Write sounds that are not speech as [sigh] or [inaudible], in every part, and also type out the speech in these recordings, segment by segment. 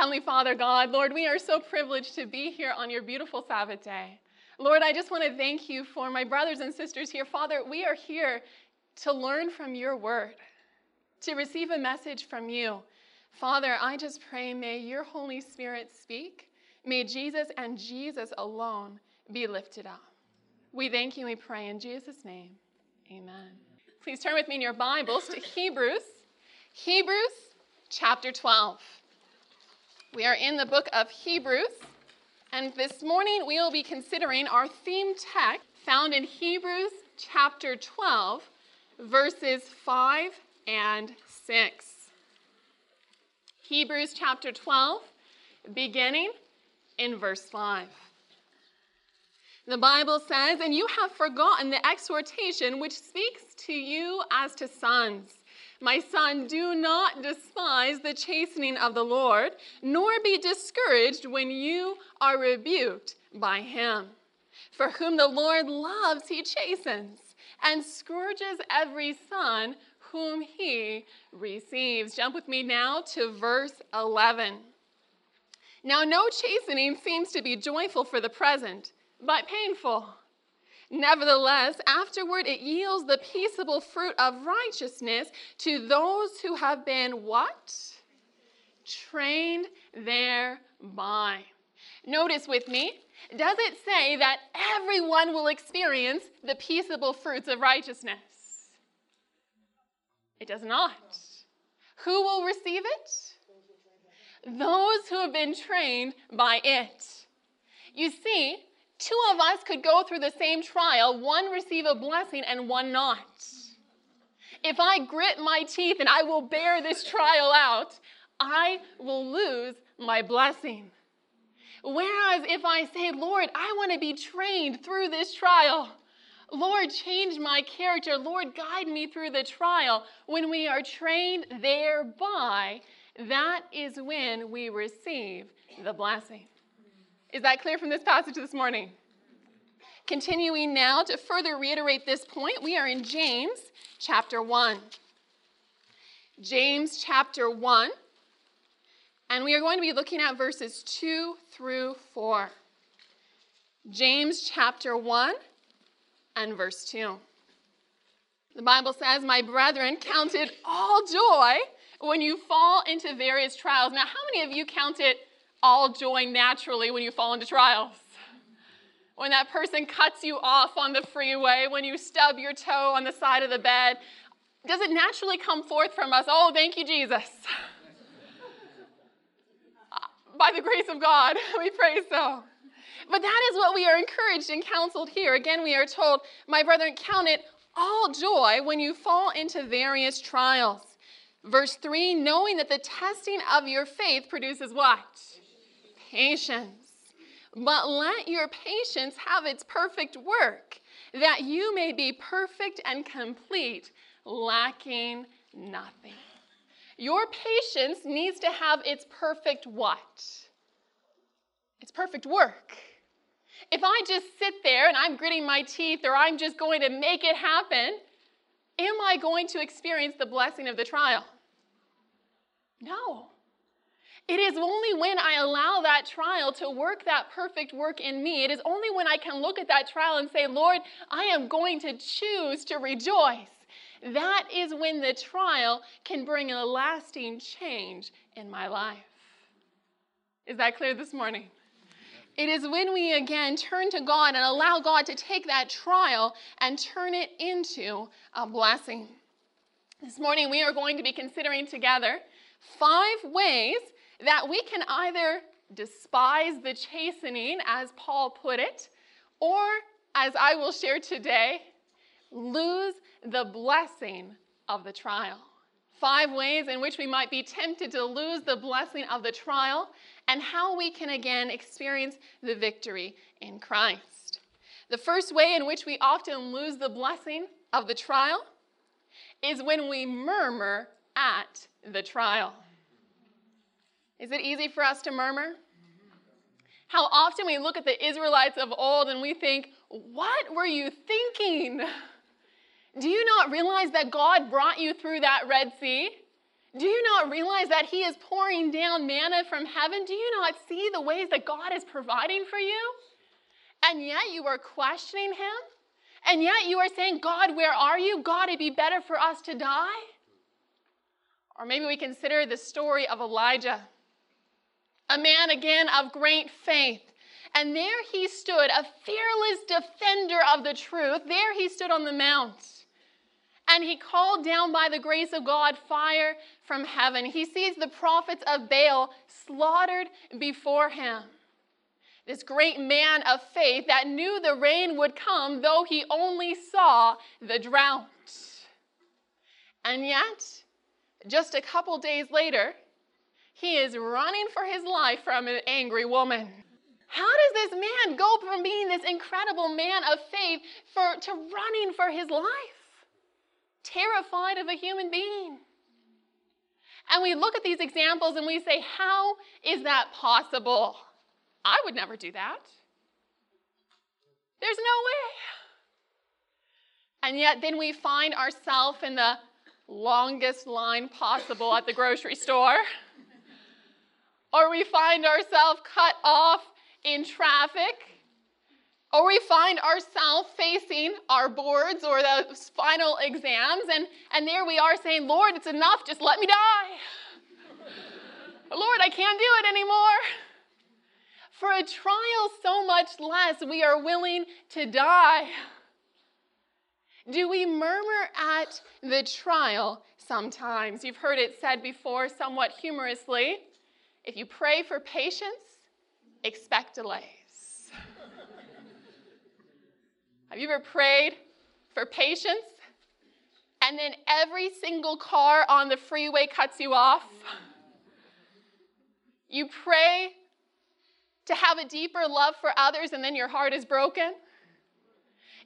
Heavenly Father, God, Lord, we are so privileged to be here on your beautiful Sabbath day. Lord, I just want to thank you for my brothers and sisters here. Father, we are here to learn from your word, to receive a message from you. Father, I just pray, may your Holy Spirit speak. May Jesus and Jesus alone be lifted up. We thank you, we pray in Jesus' name. Amen. Please turn with me in your Bibles to Hebrews, Hebrews chapter 12. We are in the book of Hebrews, and this morning we will be considering our theme text found in Hebrews chapter 12, verses 5 and 6. Hebrews chapter 12, beginning in verse 5. The Bible says, And you have forgotten the exhortation which speaks to you as to sons. My son, do not despise the chastening of the Lord, nor be discouraged when you are rebuked by him. For whom the Lord loves, he chastens, and scourges every son whom he receives. Jump with me now to verse 11. Now, no chastening seems to be joyful for the present, but painful. Nevertheless, afterward it yields the peaceable fruit of righteousness to those who have been what? Trained thereby. Notice with me, does it say that everyone will experience the peaceable fruits of righteousness? It does not. Who will receive it? Those who have been trained by it. You see, two of us could go through the same trial, one receive a blessing and one not. If I grit my teeth and I will bear this trial out, I will lose my blessing. Whereas if I say, Lord, I want to be trained through this trial, Lord, change my character, Lord, guide me through the trial, when we are trained thereby, that is when we receive the blessing. Is that clear from this passage this morning? Continuing now to further reiterate this point, we are in James chapter 1. James chapter 1, and we are going to be looking at verses 2 through 4. James chapter 1 and verse 2. The Bible says, My brethren, count it all joy when you fall into various trials. Now, how many of you count it all joy naturally when you fall into trials. When that person cuts you off on the freeway, when you stub your toe on the side of the bed, does it naturally come forth from us, oh, thank you, Jesus? [laughs] By the grace of God, [laughs] we pray so. But that is what we are encouraged and counseled here. Again, we are told, my brethren, count it all joy when you fall into various trials. Verse 3 knowing that the testing of your faith produces what? Patience. But let your patience have its perfect work, that you may be perfect and complete, lacking nothing. Your patience needs to have its perfect what? Its perfect work. If I just sit there and I'm gritting my teeth or I'm just going to make it happen, am I going to experience the blessing of the trial? No. It is only when I allow that trial to work that perfect work in me, it is only when I can look at that trial and say, Lord, I am going to choose to rejoice. That is when the trial can bring a lasting change in my life. Is that clear this morning? It is when we again turn to God and allow God to take that trial and turn it into a blessing. This morning, we are going to be considering together five ways that we can either despise the chastening, as Paul put it, or, as I will share today, lose the blessing of the trial. Five ways in which we might be tempted to lose the blessing of the trial, and how we can again experience the victory in Christ. The first way in which we often lose the blessing of the trial is when we murmur at the trial. Is it easy for us to murmur? How often we look at the Israelites of old and we think, What were you thinking? Do you not realize that God brought you through that Red Sea? Do you not realize that He is pouring down manna from heaven? Do you not see the ways that God is providing for you? And yet you are questioning Him? And yet you are saying, God, where are you? God, it'd be better for us to die? Or maybe we consider the story of Elijah, a man again of great faith. And there he stood, a fearless defender of the truth. There he stood on the mount. And he called down by the grace of God fire from heaven. He sees the prophets of Baal slaughtered before him. This great man of faith that knew the rain would come, though he only saw the drought. And yet, just a couple days later, he is running for his life from an angry woman. How does this man go from being this incredible man of faith for, to running for his life? Terrified of a human being. And we look at these examples and we say, How is that possible? I would never do that. There's no way. And yet, then we find ourselves in the longest line possible at the grocery store. Or we find ourselves cut off in traffic. Or we find ourselves facing our boards or the final exams, and, and there we are saying, Lord, it's enough, just let me die. Lord, I can't do it anymore. For a trial so much less, we are willing to die. Do we murmur at the trial sometimes? You've heard it said before, somewhat humorously if you pray for patience, expect delays. [laughs] Have you ever prayed for patience and then every single car on the freeway cuts you off? You pray to have a deeper love for others and then your heart is broken?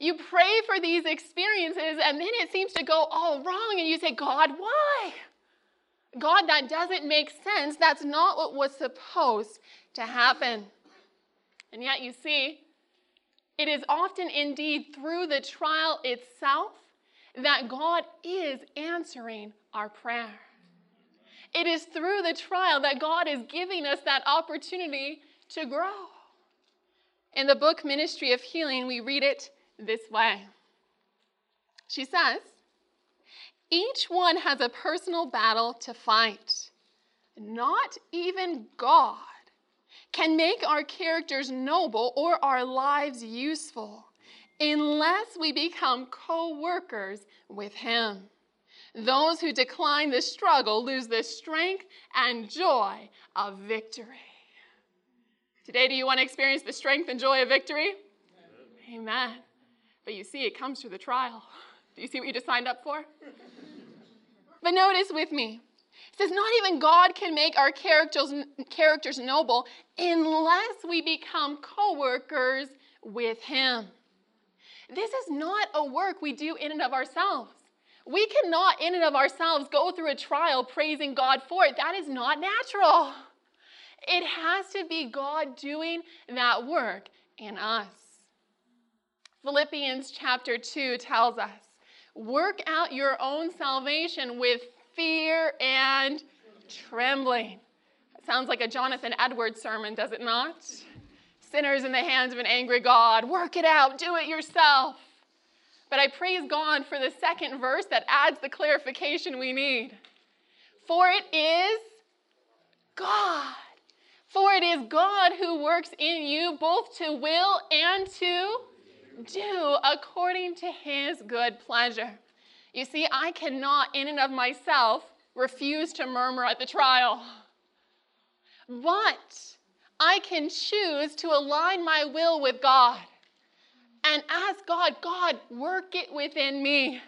You pray for these experiences and then it seems to go all wrong, and you say, God, why? God, that doesn't make sense. That's not what was supposed to happen. And yet, you see, it is often indeed through the trial itself that God is answering our prayer. It is through the trial that God is giving us that opportunity to grow. In the book Ministry of Healing, we read it this way. She says, each one has a personal battle to fight. Not even God can make our characters noble or our lives useful unless we become co workers with Him. Those who decline the struggle lose the strength and joy of victory. Today, do you want to experience the strength and joy of victory? Amen. Amen. But you see, it comes through the trial. [laughs] Do you see what you just signed up for? but notice with me. It says, not even God can make our characters, characters noble unless we become co workers with Him. This is not a work we do in and of ourselves. We cannot, in and of ourselves, go through a trial praising God for it. That is not natural. It has to be God doing that work in us. Philippians chapter 2 tells us work out your own salvation with fear and trembling. sounds like a Jonathan Edwards sermon, does it not? Sinners in the hands of an angry God. Work it out, do it yourself. But I praise God for the second verse that adds the clarification we need. For it is God for it is God who works in you both to will and to do according to his good pleasure. You see, I cannot, in and of myself, refuse to murmur at the trial. But I can choose to align my will with God and ask God, God, work it within me.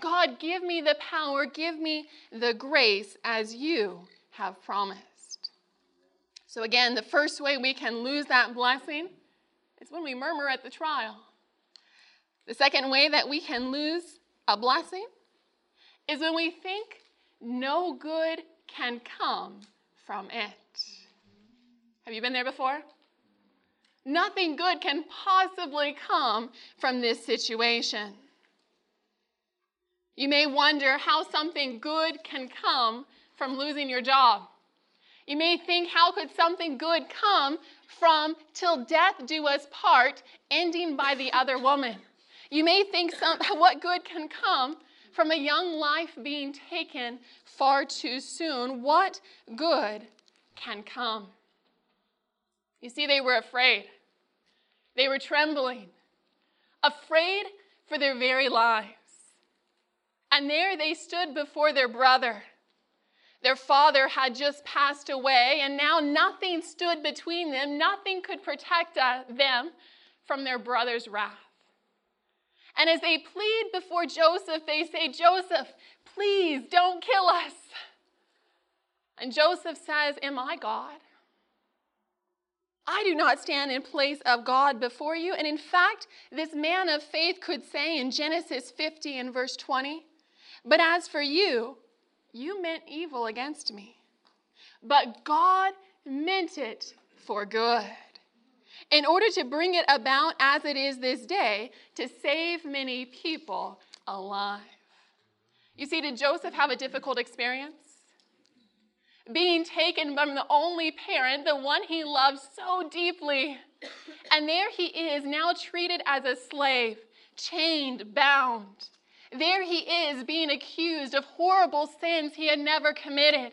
God, give me the power, give me the grace as you have promised. So, again, the first way we can lose that blessing is when we murmur at the trial. The second way that we can lose a blessing is when we think no good can come from it. Have you been there before? Nothing good can possibly come from this situation. You may wonder how something good can come from losing your job. You may think, how could something good come from till death do us part, ending by the other woman? You may think, some, [laughs] what good can come from a young life being taken far too soon? What good can come? You see, they were afraid. They were trembling, afraid for their very lives. And there they stood before their brother. Their father had just passed away, and now nothing stood between them. Nothing could protect uh, them from their brother's wrath. And as they plead before Joseph, they say, Joseph, please don't kill us. And Joseph says, Am I God? I do not stand in place of God before you. And in fact, this man of faith could say in Genesis 50 and verse 20, But as for you, you meant evil against me, but God meant it for good, in order to bring it about as it is this day, to save many people alive. You see, did Joseph have a difficult experience? Being taken from the only parent, the one he loved so deeply. And there he is, now treated as a slave, chained, bound. There he is being accused of horrible sins he had never committed.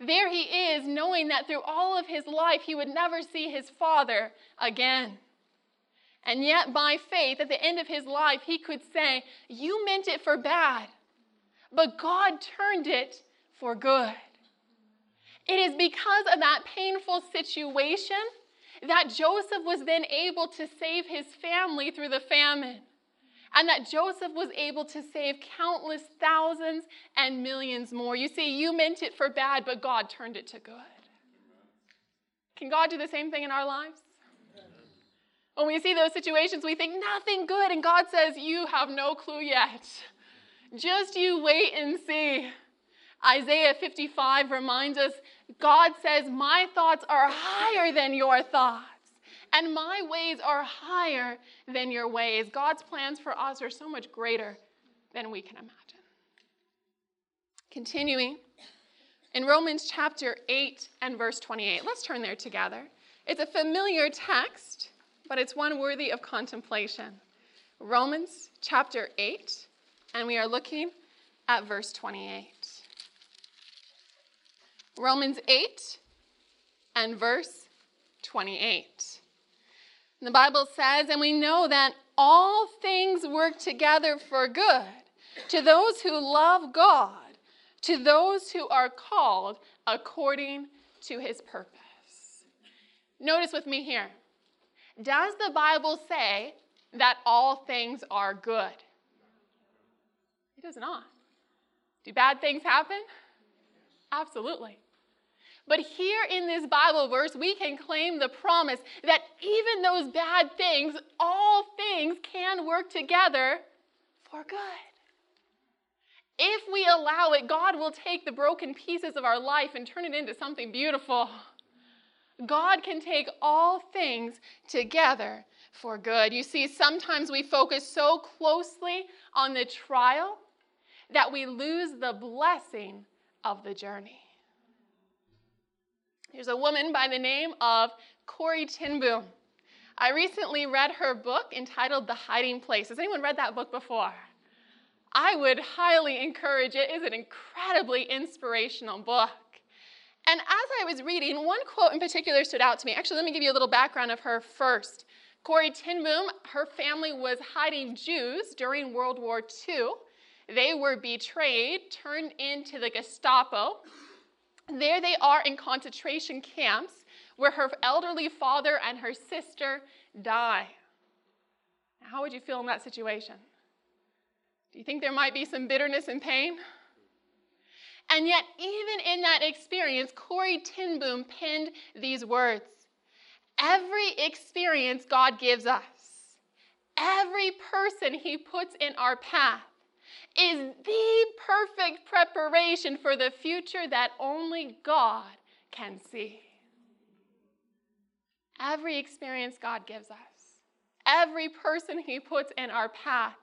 There he is knowing that through all of his life he would never see his father again. And yet, by faith, at the end of his life, he could say, You meant it for bad, but God turned it for good. It is because of that painful situation that Joseph was then able to save his family through the famine and that Joseph was able to save countless thousands and millions more. You see, you meant it for bad, but God turned it to good. Can God do the same thing in our lives? When we see those situations, we think nothing good, and God says, You have no clue yet. Just you wait and see. Isaiah 55 reminds us God says, My thoughts are higher than your thoughts and my ways are higher than your ways. God's plans for us are so much greater than we can imagine. Continuing in Romans chapter 8 and verse 28. Let's turn there together. It's a familiar text, but it's one worthy of contemplation. Romans chapter 8, and we are looking at verse 28. Romans 8 and verse 28. And the Bible says, and we know that all things work together for good to those who love God, to those who are called according to his purpose. Notice with me here. Does the Bible say that all things are good? It does not. Do bad things happen? Absolutely. But here in this Bible verse, we can claim the promise that even those bad things, all things can work together for good. If we allow it, God will take the broken pieces of our life and turn it into something beautiful. God can take all things together for good. You see, sometimes we focus so closely on the trial that we lose the blessing of the journey. There's a woman by the name of Corrie ten Boom. I recently read her book entitled The Hiding Place. Has anyone read that book before? I would highly encourage it. It's an incredibly inspirational book. And as I was reading, one quote in particular stood out to me. Actually, let me give you a little background of her first. Corrie ten Boom, her family was hiding Jews during World War II. They were betrayed, turned into the Gestapo, there they are in concentration camps where her elderly father and her sister die. How would you feel in that situation? Do you think there might be some bitterness and pain? And yet, even in that experience, Corey Tinboom Boom penned these words Every experience God gives us, every person He puts in our path, is the perfect preparation for the future that only God can see. Every experience God gives us, every person He puts in our path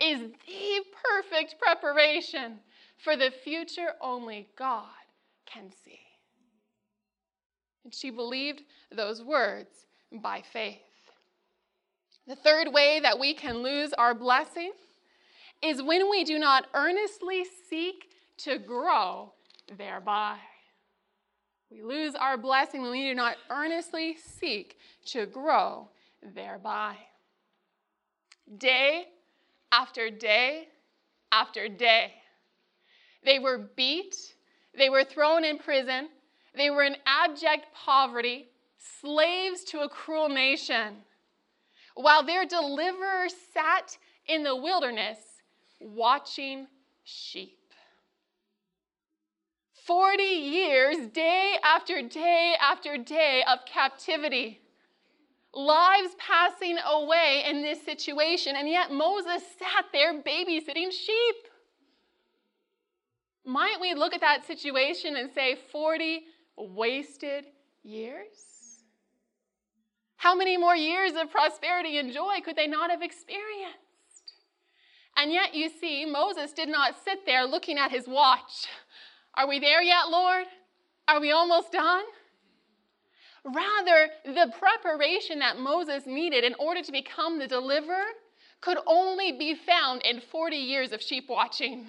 is the perfect preparation for the future only God can see. And she believed those words by faith. The third way that we can lose our blessing is when we do not earnestly seek to grow thereby. We lose our blessing when we do not earnestly seek to grow thereby. Day after day after day, they were beat, they were thrown in prison, they were in abject poverty, slaves to a cruel nation, while their deliverer sat in the wilderness watching sheep. 40 years, day after day after day of captivity. Lives passing away in this situation, and yet Moses sat there babysitting sheep. Might we look at that situation and say 40 wasted years? How many more years of prosperity and joy could they not have experienced? And yet, you see, Moses did not sit there looking at his watch. Are we there yet, Lord? Are we almost done? Rather, the preparation that Moses needed in order to become the deliverer could only be found in 40 years of sheep watching.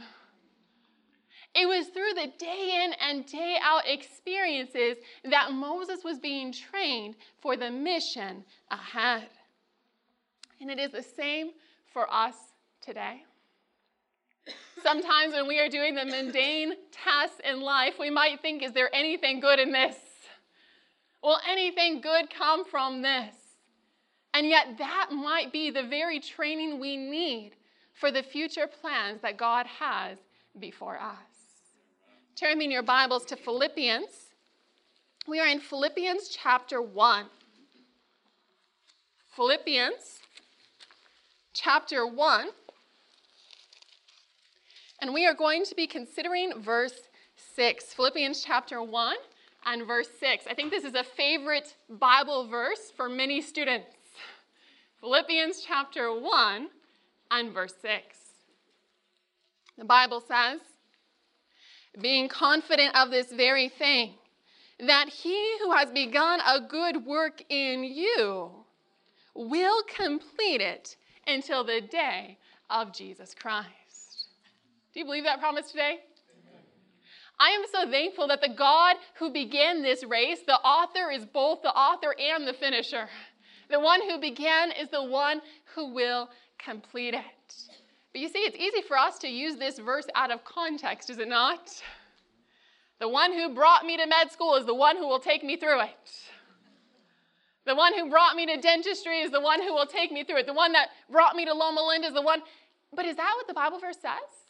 It was through the day in and day out experiences that Moses was being trained for the mission ahead. And it is the same for us today. Sometimes when we are doing the mundane tasks in life, we might think, is there anything good in this? Will anything good come from this? And yet, that might be the very training we need for the future plans that God has before us. Turn me in your Bibles to Philippians. We are in Philippians chapter 1. Philippians chapter 1. And we are going to be considering verse 6, Philippians chapter 1 and verse 6. I think this is a favorite Bible verse for many students. Philippians chapter 1 and verse 6. The Bible says, being confident of this very thing, that he who has begun a good work in you will complete it until the day of Jesus Christ. Do you believe that promise today? I am so thankful that the God who began this race, the author is both the author and the finisher. The one who began is the one who will complete it. But you see, it's easy for us to use this verse out of context, is it not? The one who brought me to med school is the one who will take me through it. The one who brought me to dentistry is the one who will take me through it. The one that brought me to Loma Linda is the one. But is that what the Bible verse says?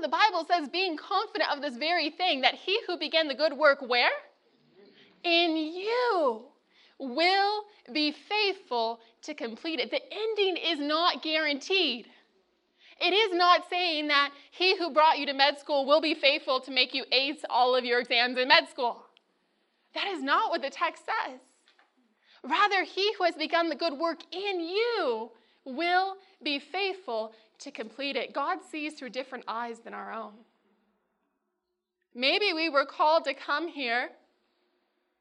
The Bible says, being confident of this very thing, that he who began the good work where? In you will be faithful to complete it. The ending is not guaranteed. It is not saying that he who brought you to med school will be faithful to make you ace all of your exams in med school. That is not what the text says. Rather, he who has begun the good work in you will be faithful to complete it. God sees through different eyes than our own. Maybe we were called to come here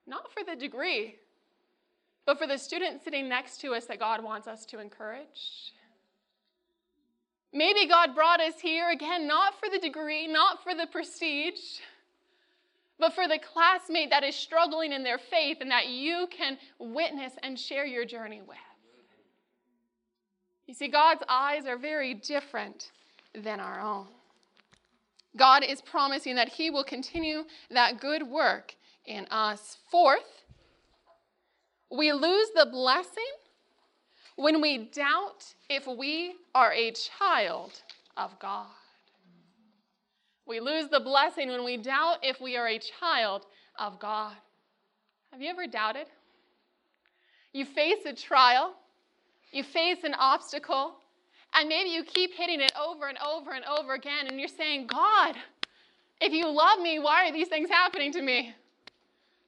not for the degree, but for the student sitting next to us that God wants us to encourage. Maybe God brought us here again, not for the degree, not for the prestige, but for the classmate that is struggling in their faith and that you can witness and share your journey with. You see, God's eyes are very different than our own. God is promising that He will continue that good work in us. Fourth, we lose the blessing when we doubt if we are a child of God. We lose the blessing when we doubt if we are a child of God. Have you ever doubted? You face a trial you face an obstacle, and maybe you keep hitting it over and over and over again, and you're saying, God, if you love me, why are these things happening to me?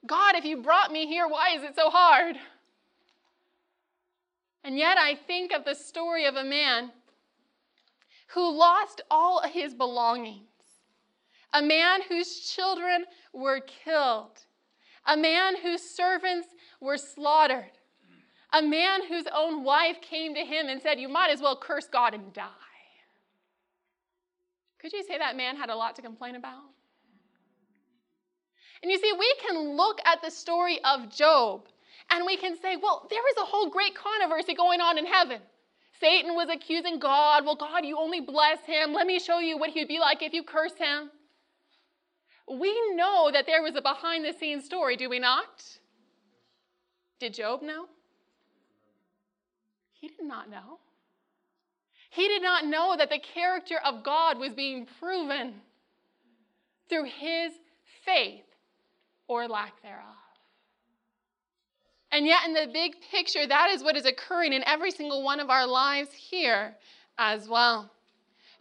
God, if you brought me here, why is it so hard? And yet I think of the story of a man who lost all his belongings, a man whose children were killed, a man whose servants were slaughtered, a man whose own wife came to him and said, You might as well curse God and die. Could you say that man had a lot to complain about? And you see, we can look at the story of Job and we can say, well, there was a whole great controversy going on in heaven. Satan was accusing God. Well, God, you only bless him. Let me show you what he'd be like if you curse him. We know that there was a behind the scenes story, do we not? Did Job know? He did not know. He did not know that the character of God was being proven through his faith or lack thereof. And yet, in the big picture, that is what is occurring in every single one of our lives here as well.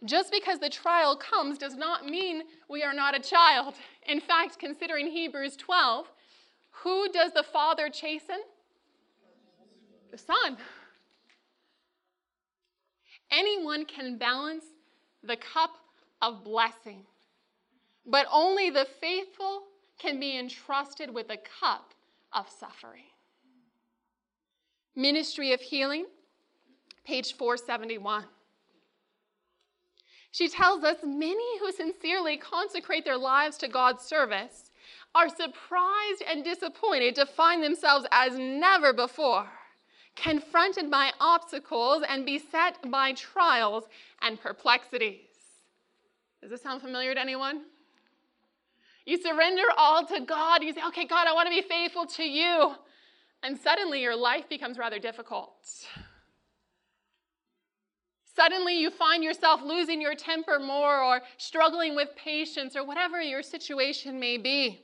Just because the trial comes does not mean we are not a child. In fact, considering Hebrews 12, who does the Father chasten? The Son. Anyone can balance the cup of blessing, but only the faithful can be entrusted with a cup of suffering. Ministry of Healing, page 471. She tells us many who sincerely consecrate their lives to God's service are surprised and disappointed to find themselves as never before, confronted by obstacles and beset by trials and perplexities. Does this sound familiar to anyone? You surrender all to God. You say, okay, God, I want to be faithful to you and suddenly your life becomes rather difficult. Suddenly you find yourself losing your temper more or struggling with patience or whatever your situation may be.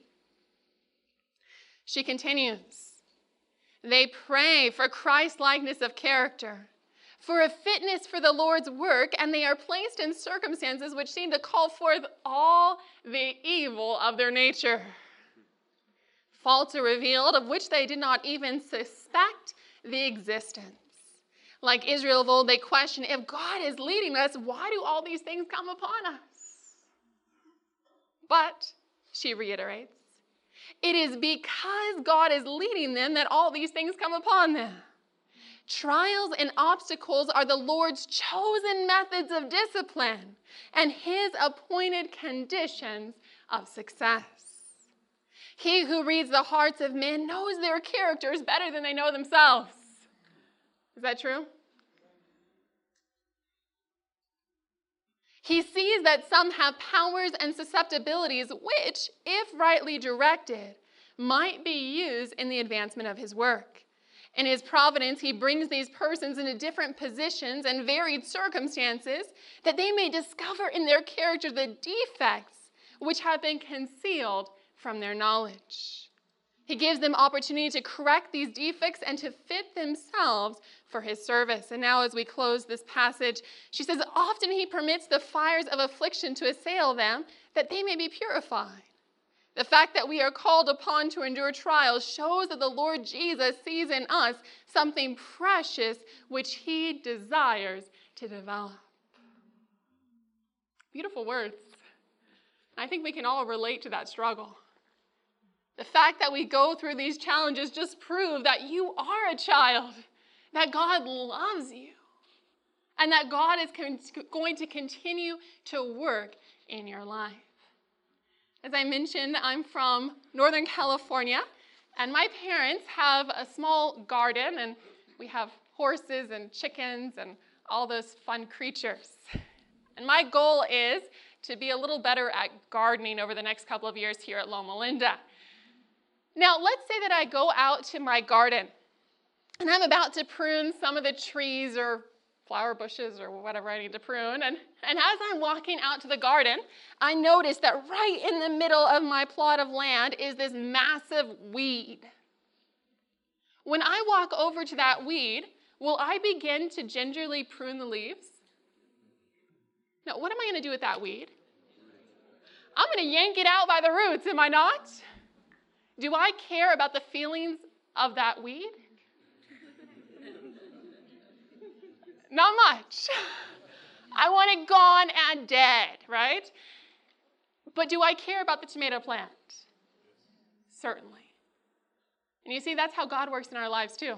She continues They pray for Christ likeness of character, for a fitness for the Lord's work, and they are placed in circumstances which seem to call forth all the evil of their nature faults are revealed of which they did not even suspect the existence. Like Israel of old, they question if God is leading us, why do all these things come upon us? But, she reiterates, it is because God is leading them that all these things come upon them. Trials and obstacles are the Lord's chosen methods of discipline and His appointed conditions of success. He who reads the hearts of men knows their characters better than they know themselves. Is that true? He sees that some have powers and susceptibilities which, if rightly directed, might be used in the advancement of his work. In his providence, he brings these persons into different positions and varied circumstances that they may discover in their character the defects which have been concealed from their knowledge. He gives them opportunity to correct these defects and to fit themselves for his service. And now, as we close this passage, she says, Often he permits the fires of affliction to assail them that they may be purified. The fact that we are called upon to endure trials shows that the Lord Jesus sees in us something precious which he desires to develop. Beautiful words. I think we can all relate to that struggle. The fact that we go through these challenges just prove that you are a child, that God loves you, and that God is con- going to continue to work in your life. As I mentioned, I'm from Northern California, and my parents have a small garden, and we have horses and chickens and all those fun creatures. And my goal is to be a little better at gardening over the next couple of years here at Loma Linda. Now, let's say that I go out to my garden and I'm about to prune some of the trees or flower bushes or whatever I need to prune. And, and as I'm walking out to the garden, I notice that right in the middle of my plot of land is this massive weed. When I walk over to that weed, will I begin to gingerly prune the leaves? Now, what am I going to do with that weed? I'm going to yank it out by the roots, am I not? Do I care about the feelings of that weed? [laughs] Not much. [laughs] I want it gone and dead, right? But do I care about the tomato plant? Certainly. And you see, that's how God works in our lives too.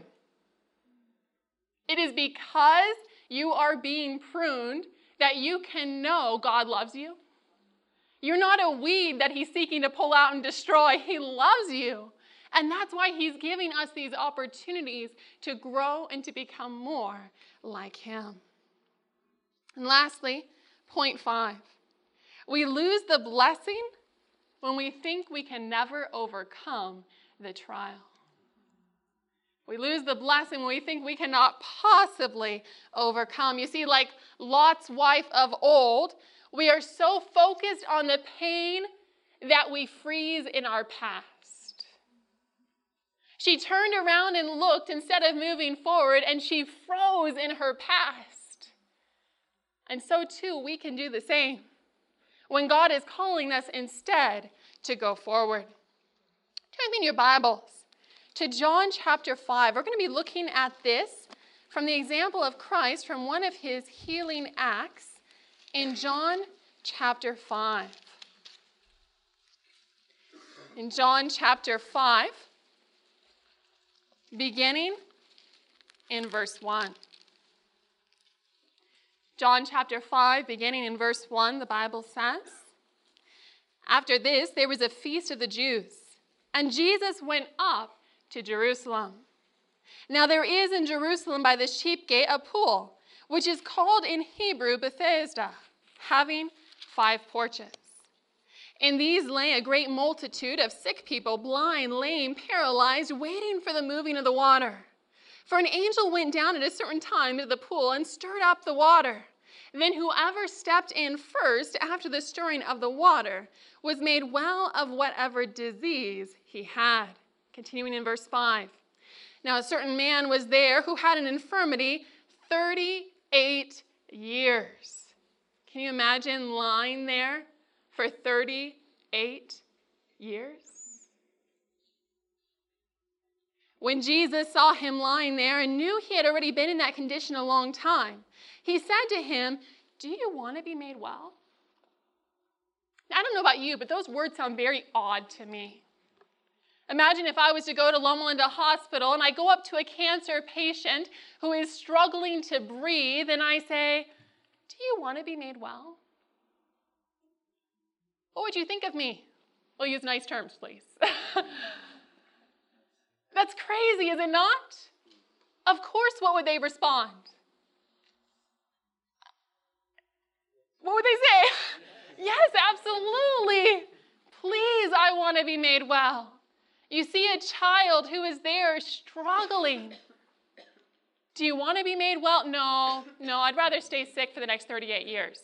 It is because you are being pruned that you can know God loves you. You're not a weed that He's seeking to pull out and destroy. He loves you. And that's why He's giving us these opportunities to grow and to become more like Him. And lastly, point five we lose the blessing when we think we can never overcome the trial. We lose the blessing when we think we cannot possibly overcome. You see, like Lot's wife of old, we are so focused on the pain that we freeze in our past. She turned around and looked instead of moving forward, and she froze in her past. And so, too, we can do the same when God is calling us instead to go forward. Turn in your Bibles to John chapter 5. We're going to be looking at this from the example of Christ from one of his healing acts in John chapter 5. In John chapter 5, beginning in verse 1. John chapter 5, beginning in verse 1, the Bible says After this, there was a feast of the Jews, and Jesus went up to Jerusalem. Now, there is in Jerusalem by the sheep gate a pool, which is called in Hebrew Bethesda having five porches. In these lay a great multitude of sick people, blind, lame, paralyzed, waiting for the moving of the water. For an angel went down at a certain time to the pool and stirred up the water. Then whoever stepped in first after the stirring of the water was made well of whatever disease he had. Continuing in verse 5. Now, a certain man was there who had an infirmity 38 years. Can you imagine lying there for 38 years? When Jesus saw him lying there and knew he had already been in that condition a long time, he said to him, Do you want to be made well? Now, I don't know about you, but those words sound very odd to me. Imagine if I was to go to Loma Linda Hospital and I go up to a cancer patient who is struggling to breathe and I say, do you want to be made well? What would you think of me? We'll use nice terms, please. [laughs] That's crazy, is it not? Of course, what would they respond? What would they say? [laughs] yes, absolutely. Please, I want to be made well. You see a child who is there struggling do you want to be made well? No, no, I'd rather stay sick for the next 38 years.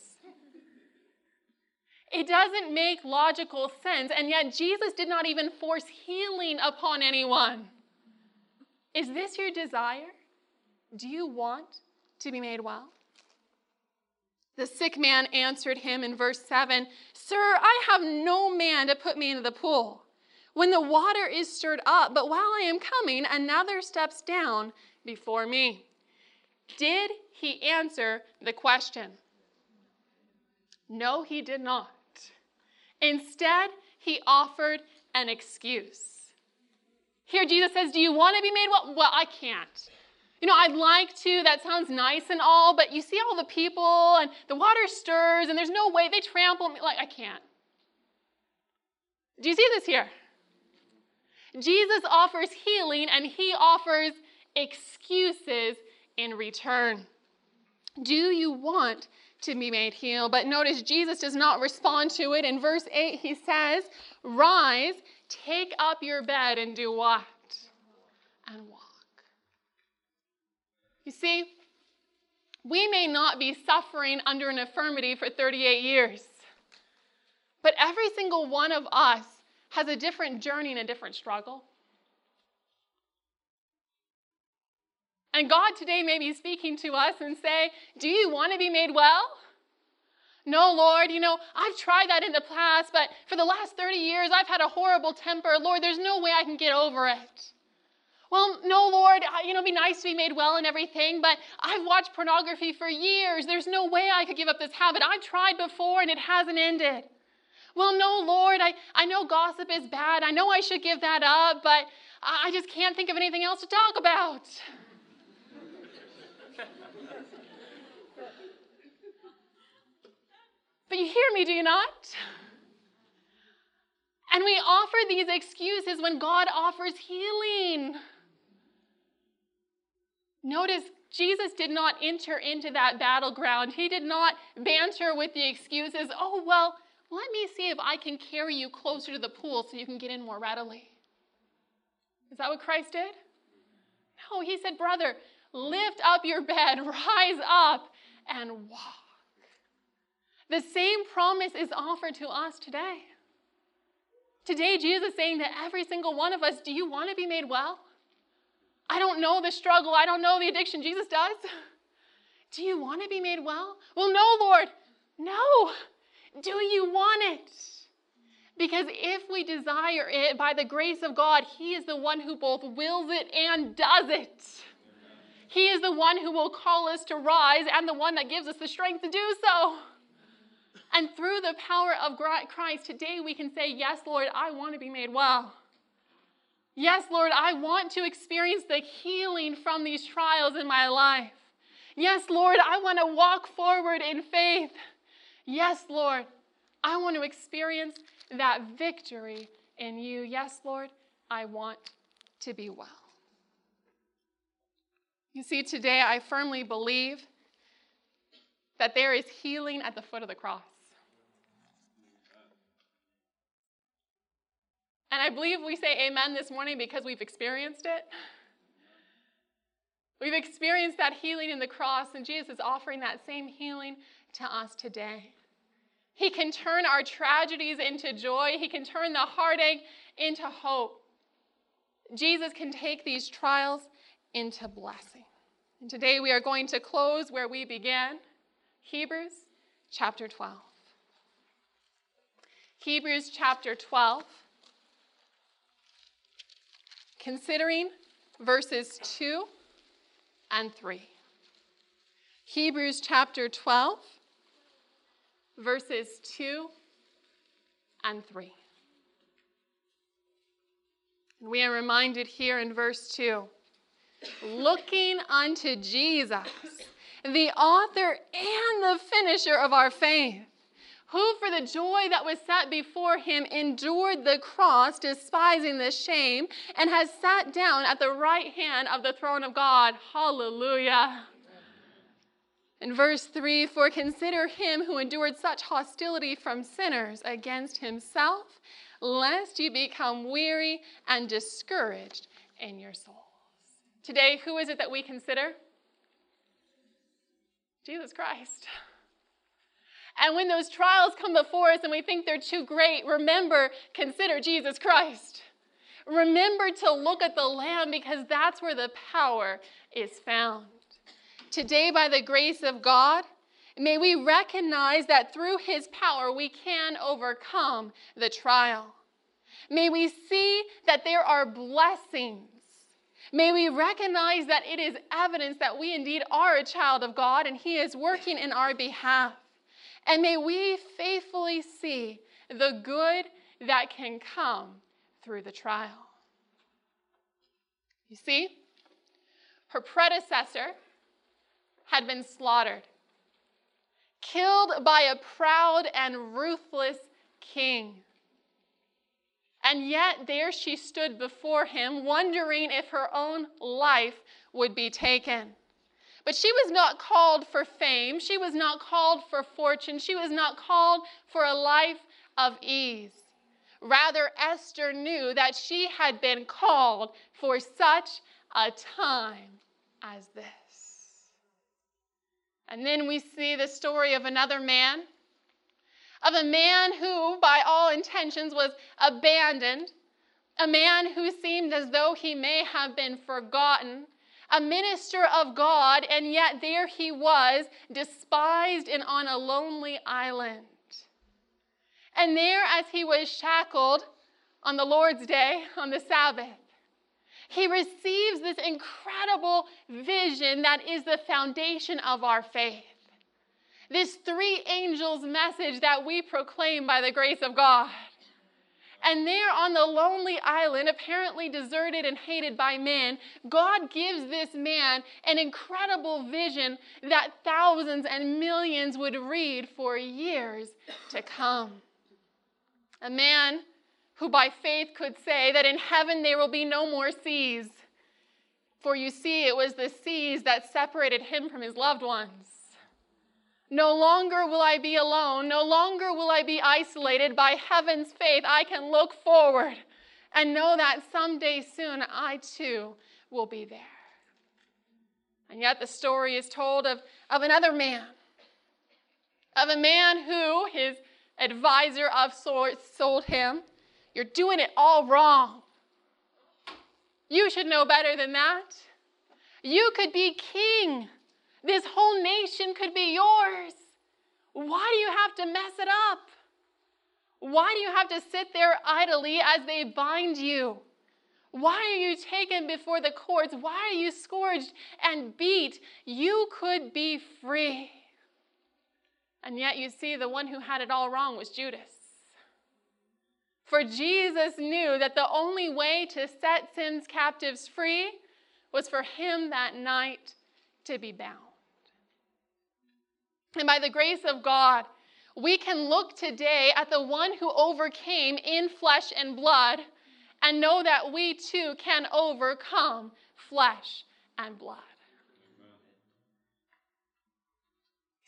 It doesn't make logical sense, and yet Jesus did not even force healing upon anyone. Is this your desire? Do you want to be made well? The sick man answered him in verse 7 Sir, I have no man to put me into the pool when the water is stirred up, but while I am coming, another steps down before me. Did he answer the question? No, he did not. Instead, he offered an excuse. Here, Jesus says, Do you want to be made well? Well, I can't. You know, I'd like to. That sounds nice and all, but you see all the people and the water stirs and there's no way they trample me. Like, I can't. Do you see this here? Jesus offers healing and he offers excuses in return. Do you want to be made healed? But notice Jesus does not respond to it. In verse 8, he says, Rise, take up your bed, and do what? And walk. You see, we may not be suffering under an infirmity for 38 years, but every single one of us has a different journey and a different struggle. And God today may be speaking to us and say, Do you want to be made well? No, Lord, you know, I've tried that in the past, but for the last 30 years, I've had a horrible temper. Lord, there's no way I can get over it. Well, no, Lord, you know, it'd be nice to be made well and everything, but I've watched pornography for years. There's no way I could give up this habit. I've tried before and it hasn't ended. Well, no, Lord, I, I know gossip is bad. I know I should give that up, but I just can't think of anything else to talk about. But you hear me, do you not? And we offer these excuses when God offers healing. Notice Jesus did not enter into that battleground. He did not banter with the excuses. Oh, well, let me see if I can carry you closer to the pool so you can get in more readily. Is that what Christ did? No, he said, Brother, lift up your bed, [laughs] rise up, and walk. The same promise is offered to us today. Today, Jesus is saying to every single one of us, Do you want to be made well? I don't know the struggle. I don't know the addiction. Jesus does. Do you want to be made well? Well, no, Lord. No. Do you want it? Because if we desire it by the grace of God, He is the one who both wills it and does it. He is the one who will call us to rise and the one that gives us the strength to do so. And through the power of Christ, today we can say, Yes, Lord, I want to be made well. Yes, Lord, I want to experience the healing from these trials in my life. Yes, Lord, I want to walk forward in faith. Yes, Lord, I want to experience that victory in you. Yes, Lord, I want to be well. You see, today I firmly believe that there is healing at the foot of the cross. And I believe we say amen this morning because we've experienced it. We've experienced that healing in the cross, and Jesus is offering that same healing to us today. He can turn our tragedies into joy, He can turn the heartache into hope. Jesus can take these trials into blessing. And today we are going to close where we began Hebrews chapter 12. Hebrews chapter 12 considering verses 2 and 3. Hebrews chapter 12, verses 2 and 3. And we are reminded here in verse 2 looking unto Jesus, the author and the finisher of our faith who for the joy that was set before him endured the cross, despising the shame, and has sat down at the right hand of the throne of God. Hallelujah. In verse 3, for consider him who endured such hostility from sinners against himself, lest you become weary and discouraged in your souls. Today, who is it that we consider? Jesus Christ. And when those trials come before us and we think they're too great, remember, consider Jesus Christ. Remember to look at the Lamb because that's where the power is found. Today, by the grace of God, may we recognize that through His power we can overcome the trial. May we see that there are blessings. May we recognize that it is evidence that we indeed are a child of God and He is working in our behalf. And may we faithfully see the good that can come through the trial. You see, her predecessor had been slaughtered, killed by a proud and ruthless king. And yet, there she stood before him, wondering if her own life would be taken. But she was not called for fame. She was not called for fortune. She was not called for a life of ease. Rather, Esther knew that she had been called for such a time as this. And then we see the story of another man, of a man who, by all intentions, was abandoned, a man who seemed as though he may have been forgotten a minister of God, and yet there he was, despised and on a lonely island. And there, as he was shackled on the Lord's day, on the Sabbath, He receives this incredible vision that is the foundation of our faith. This three angels message that we proclaim by the grace of God. And there on the lonely island, apparently deserted and hated by men, God gives this man an incredible vision that thousands and millions would read for years to come. A man who by faith could say that in heaven there will be no more seas. For you see, it was the seas that separated him from his loved ones. No longer will I be alone. No longer will I be isolated. By heaven's faith, I can look forward and know that someday soon I too will be there. And yet, the story is told of, of another man, of a man who his advisor of sorts told him, You're doing it all wrong. You should know better than that. You could be king. This whole nation could be yours. Why do you have to mess it up? Why do you have to sit there idly as they bind you? Why are you taken before the courts? Why are you scourged and beat? You could be free. And yet, you see, the one who had it all wrong was Judas. For Jesus knew that the only way to set sin's captives free was for him that night to be bound. And by the grace of God, we can look today at the one who overcame in flesh and blood and know that we too can overcome flesh and blood.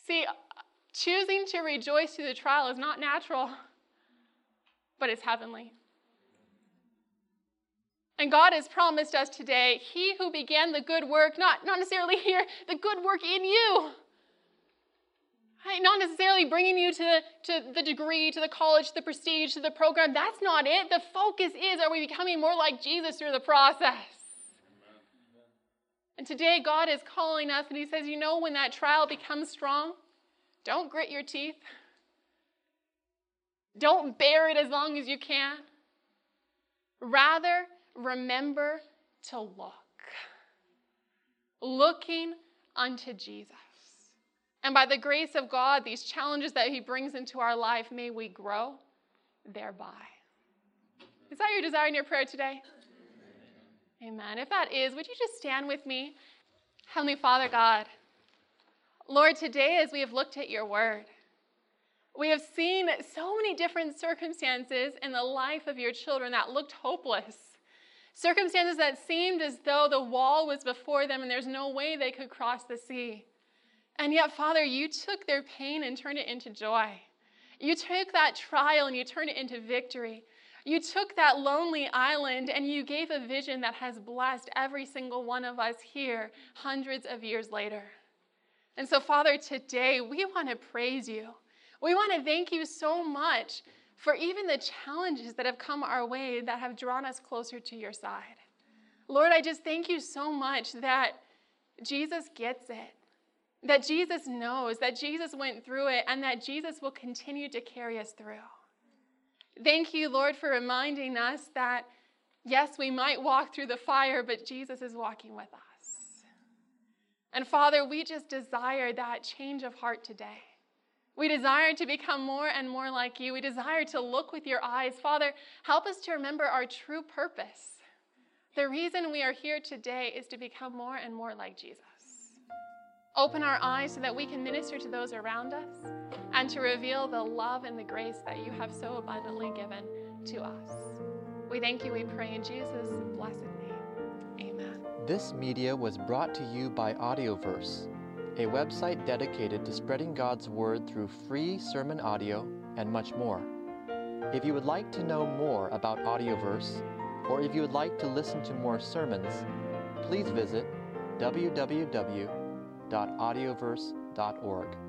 See, choosing to rejoice through the trial is not natural, but it's heavenly. And God has promised us today, He who began the good work, not, not necessarily here, the good work in you Right? Not necessarily bringing you to, to the degree, to the college, to the prestige, to the program. That's not it. The focus is are we becoming more like Jesus through the process? And today, God is calling us, and He says, You know, when that trial becomes strong, don't grit your teeth. Don't bear it as long as you can. Rather, remember to look. Looking unto Jesus. And by the grace of God, these challenges that He brings into our life, may we grow thereby. Is that your desire in your prayer today? Amen. If that is, would you just stand with me? Heavenly Father God, Lord, today as we have looked at your word, we have seen so many different circumstances in the life of your children that looked hopeless. Circumstances that seemed as though the wall was before them and there's no way they could cross the sea. And yet, Father, you took their pain and turned it into joy. You took that trial and you turned it into victory. You took that lonely island and you gave a vision that has blessed every single one of us here hundreds of years later. And so, Father, today we want to praise you. We want to thank you so much for even the challenges that have come our way that have drawn us closer to your side. Lord, I just thank you so much that Jesus gets it that Jesus knows, that Jesus went through it, and that Jesus will continue to carry us through. Thank you, Lord, for reminding us that, yes, we might walk through the fire, but Jesus is walking with us. And Father, we just desire that change of heart today. We desire to become more and more like you. We desire to look with your eyes. Father, help us to remember our true purpose. The reason we are here today is to become more and more like Jesus. Open our eyes so that we can minister to those around us and to reveal the love and the grace that you have so abundantly given to us. We thank you, we pray in Jesus' blessed name. Amen. This media was brought to you by Audioverse, a website dedicated to spreading God's Word through free sermon audio and much more. If you would like to know more about Audioverse, or if you would like to listen to more sermons, please visit www www.audioverse.org.